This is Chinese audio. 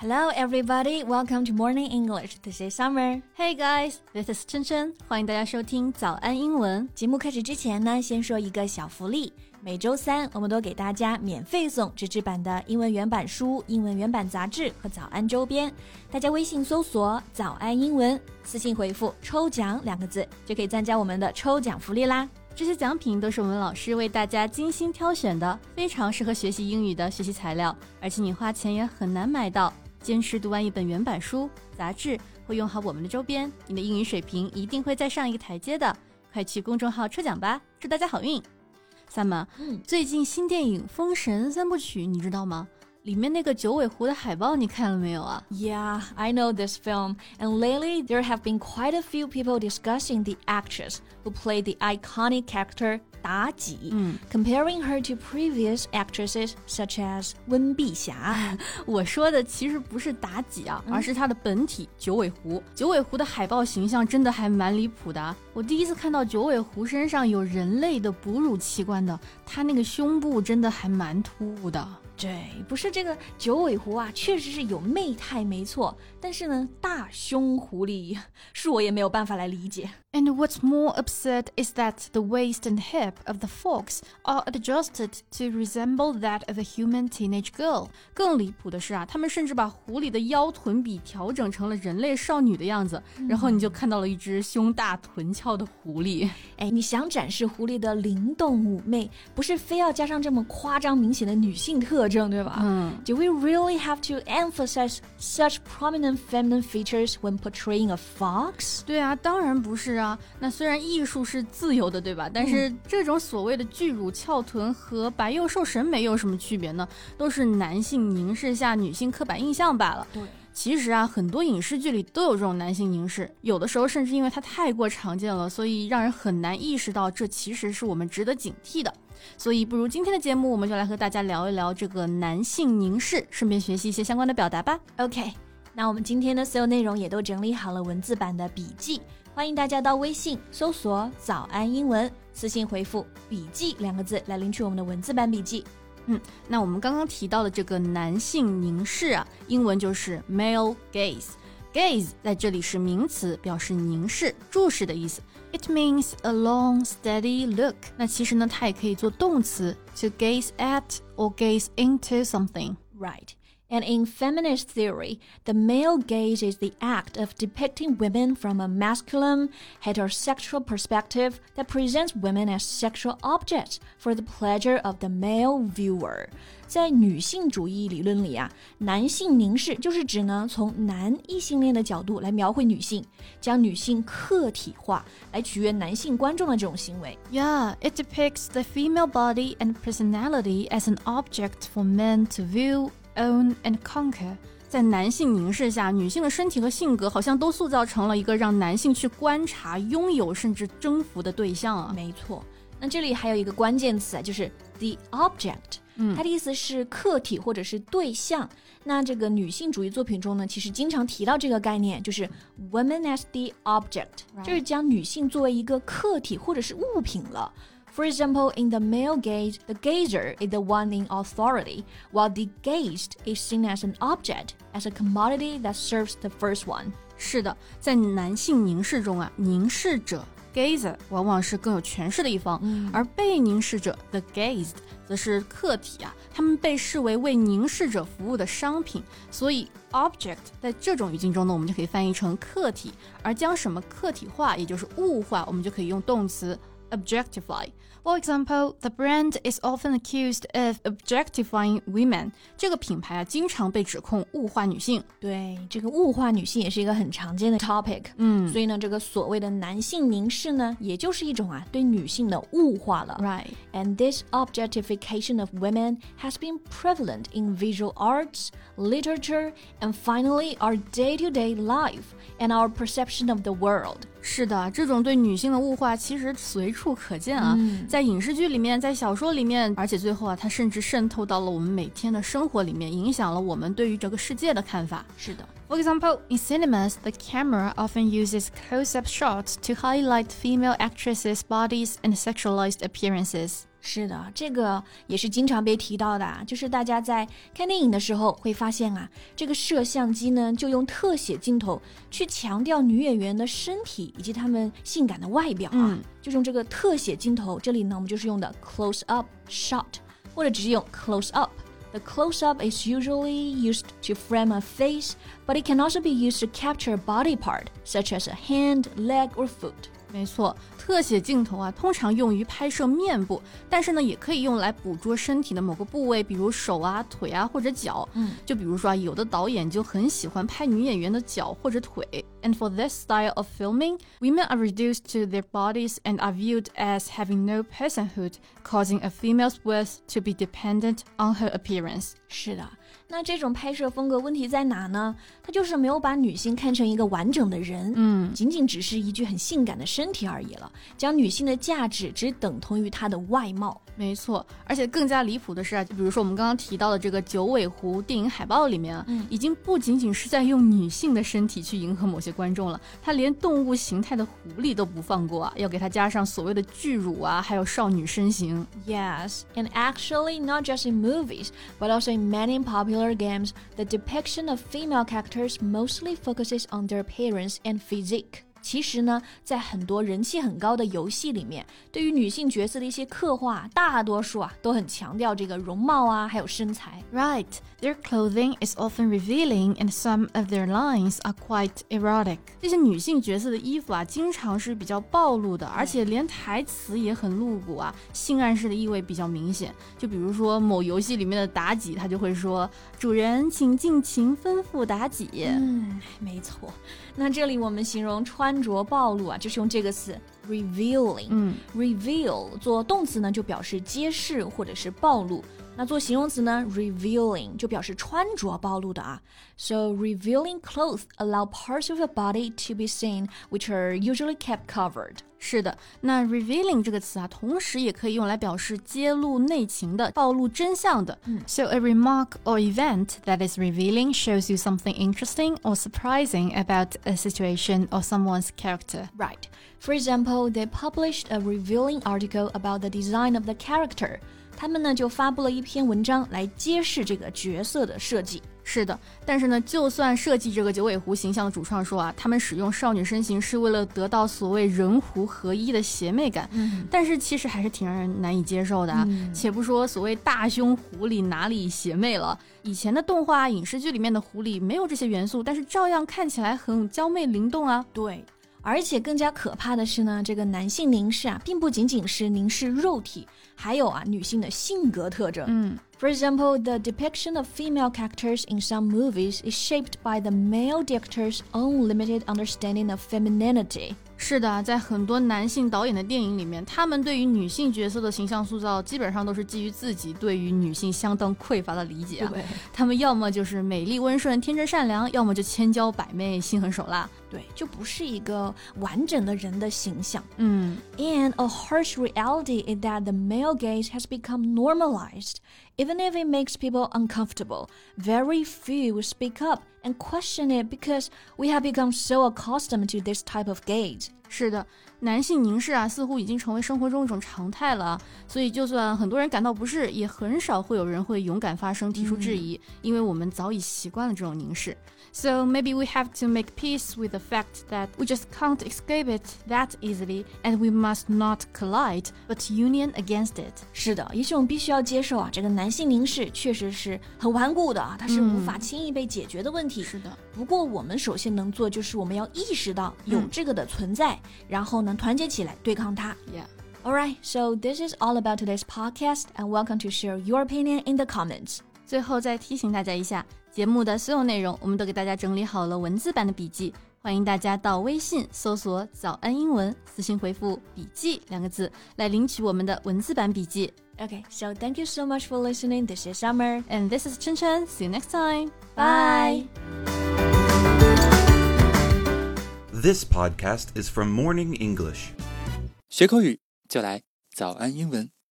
Hello, everybody. Welcome to Morning English. This is Summer. Hey guys, this is Chenchen.。欢迎大家收听早安英文。节目开始之前呢，先说一个小福利。每周三，我们都给大家免费送纸质版的英文原版书、英文原版杂志和早安周边。大家微信搜索“早安英文”，私信回复“抽奖”两个字，就可以参加我们的抽奖福利啦。这些奖品都是我们老师为大家精心挑选的，非常适合学习英语的学习材料，而且你花钱也很难买到。坚持读完一本原版书、杂志，会用好我们的周边，你的英语水平一定会再上一个台阶的。快去公众号抽奖吧，祝大家好运！Summer，嗯，最近新电影《封神三部曲》你知道吗？里面那个九尾狐的海报你看了没有啊？Yeah, I know this film, and lately there have been quite a few people discussing the actress who played the iconic character 妲己, comparing her to previous actresses such as 温碧霞。我说的其实不是妲己啊，而是她的本体九尾狐。九尾狐的海报形象真的还蛮离谱的。 我第一次看到九尾狐身上有人类的哺乳器官的，它那个胸部真的还蛮突兀的。对，不是这个九尾狐啊，确实是有媚态，没错。但是呢，大胸狐狸是我也没有办法来理解。And what's more absurd is that the waist and hip of the fox are adjusted to resemble that of a human teenage girl。更离谱的是啊，他们甚至把狐狸的腰臀比调整成了人类少女的样子，然后你就看到了一只胸大臀翘的狐狸。哎，你想展示狐狸的灵动妩媚，不是非要加上这么夸张明显的女性特。征，对吧？嗯。Do we really have to emphasize such prominent feminine features when portraying a fox？对啊，当然不是啊。那虽然艺术是自由的，对吧？但是这种所谓的巨乳翘臀和白幼瘦审美有什么区别呢？都是男性凝视下女性刻板印象罢了。对。其实啊，很多影视剧里都有这种男性凝视，有的时候甚至因为它太过常见了，所以让人很难意识到这其实是我们值得警惕的。所以，不如今天的节目，我们就来和大家聊一聊这个男性凝视，顺便学习一些相关的表达吧。OK，那我们今天的所有内容也都整理好了文字版的笔记，欢迎大家到微信搜索“早安英文”，私信回复“笔记”两个字来领取我们的文字版笔记。嗯，那我们刚刚提到的这个男性凝视啊，英文就是 male gaze。gaze 在这里是名词，表示凝视、注视的意思。It means a long, steady look。那其实呢，它也可以做动词，to gaze at or gaze into something。Right. And in feminist theory, the male gaze is the act of depicting women from a masculine, heterosexual perspective that presents women as sexual objects for the pleasure of the male viewer. 在女性主义理论里啊，男性凝视就是指呢从男异性恋的角度来描绘女性，将女性客体化，来取悦男性观众的这种行为。Yeah, it depicts the female body and personality as an object for men to view own and conquer，在男性凝视下，女性的身体和性格好像都塑造成了一个让男性去观察、拥有甚至征服的对象啊。没错，那这里还有一个关键词啊，就是 the object，嗯，它的意思是客体或者是对象。那这个女性主义作品中呢，其实经常提到这个概念，就是 women as the object，就是将女性作为一个客体或者是物品了。For example, in the male gaze, the gazer is the one in authority, while the gazed is seen as an object, as a commodity that serves the first one. 是的，在男性凝视中啊，凝视者 gazer 往往是更有权势的一方，嗯、而被凝视者 the gazed 则是客体啊，他们被视为为凝视者服务的商品。所以 object 在这种语境中呢，我们就可以翻译成客体，而将什么客体化，也就是物化，我们就可以用动词 objectify. For example, the brand is often accused of objectifying women. 这个品牌啊，经常被指控物化女性。对，这个物化女性也是一个很常见的 topic。嗯，所以呢，这个所谓的男性凝视呢，也就是一种啊对女性的物化了。Right. And this objectification of women has been prevalent in visual arts, literature, and finally our day-to-day life and our perception of the world. 是的，这种对女性的物化其实随 处可见啊，嗯、在影视剧里面，在小说里面，而且最后啊，它甚至渗透到了我们每天的生活里面，影响了我们对于这个世界的看法。是的。For example, in cinemas, the camera often uses close-up shots to highlight female actresses' bodies and sexualized appearances. 是的，这个也是经常被提到的，就是大家在看电影的时候会发现啊，这个摄像机呢就用特写镜头去强调女演员的身体以及她们性感的外表啊，就用这个特写镜头。这里呢，我们就是用的 close up shot，或者直接用 close up。The close up is usually used to frame a face, but it can also be used to capture a body part, such as a hand, leg, or foot. 没错，特写镜头啊，通常用于拍摄面部，但是呢，也可以用来捕捉身体的某个部位，比如手啊、腿啊或者脚。嗯，就比如说啊，有的导演就很喜欢拍女演员的脚或者腿。And for this style of filming, women are reduced to their bodies and are viewed as having no personhood, causing a female's worth to be dependent on her appearance. 是的。 那这种拍摄风格问题在哪呢？它就是没有把女性看成一个完整的人，嗯，仅仅只是一具很性感的身体而已了，将女性的价值只等同于她的外貌。没错，而且更加离谱的是啊，就比如说我们刚刚提到的这个九尾狐电影海报里面啊，已经不仅仅是在用女性的身体去迎合某些观众了，他连动物形态的狐狸都不放过啊，要给它加上所谓的巨乳啊，还有少女身形。Yes, and actually not just in movies, but also in many popular games, the depiction of female characters mostly focuses on their appearance and physique. 其实呢，在很多人气很高的游戏里面，对于女性角色的一些刻画，大多数啊都很强调这个容貌啊，还有身材。Right, their clothing is often revealing, and some of their lines are quite erotic. 这些女性角色的衣服啊，经常是比较暴露的，而且连台词也很露骨啊，性暗示的意味比较明显。就比如说某游戏里面的妲己，她就会说：“主人，请尽情吩咐妲己。”嗯，没错。那这里我们形容穿。穿着暴露啊，就是用这个词。revealing。嗯，reveal 做动词呢，就表示揭示或者是暴露。那做形容词呢，revealing 就表示穿着暴露的啊。So revealing clothes allow parts of the body to be seen, which are usually kept covered. 是的，那 revealing 这个词啊，同时也可以用来表示揭露内情的、暴露真相的。嗯，So a remark or event that is revealing shows you something interesting or surprising about a situation or someone's character. Right. For example, They published a revealing article about the design of the character. 他们呢就发布了一篇文章来揭示这个角色的设计。是的，但是呢，就算设计这个九尾狐形象的主创说啊，他们使用少女身形是为了得到所谓人狐合一的邪魅感，但是其实还是挺让人难以接受的啊。且不说所谓大胸狐狸哪里邪魅了，以前的动画影视剧里面的狐狸没有这些元素，但是照样看起来很娇媚灵动啊。对。而且更加可怕的是呢，这个男性凝视啊，并不仅仅是凝视肉体，还有啊女性的性格特征。嗯 ，For example, the depiction of female characters in some movies is shaped by the male director's own limited understanding of femininity. 是的，在很多男性导演的电影里面，他们对于女性角色的形象塑造，基本上都是基于自己对于女性相当匮乏的理解啊。他们要么就是美丽温顺、天真善良，要么就千娇百媚、心狠手辣。对，就不是一个完整的人的形象。嗯，And a harsh reality is that the male gaze has become normalized. Even if it makes people uncomfortable, very few speak up and question it because we have become so accustomed to this type of gaze. 是的，男性凝视啊，似乎已经成为生活中一种常态了。所以，就算很多人感到不适，也很少会有人会勇敢发声提出质疑，因为我们早已习惯了这种凝视。So maybe we have to make peace with the fact that we just can't escape it that easily, and we must not collide, but union against it. 是的，也许我们必须要接受啊，这个男性凝视确实是很顽固的啊，它是无法轻易被解决的问题。 嗯是的。不过我们首先能做就是我们要意识到有这个的存在，然后呢团结起来对抗它。Yeah. Alright, so this is all about today's podcast, and welcome to share your opinion in the comments. 最后再提醒大家一下，节目的所有内容我们都给大家整理好了文字版的笔记，欢迎大家到微信搜索“早安英文”，私信回复“笔记”两个字来领取我们的文字版笔记。Okay, so thank you so much for listening. This is Summer, and this is Chen Chen. See you next time. Bye. This podcast is from Morning English. 学口语就来早安英文。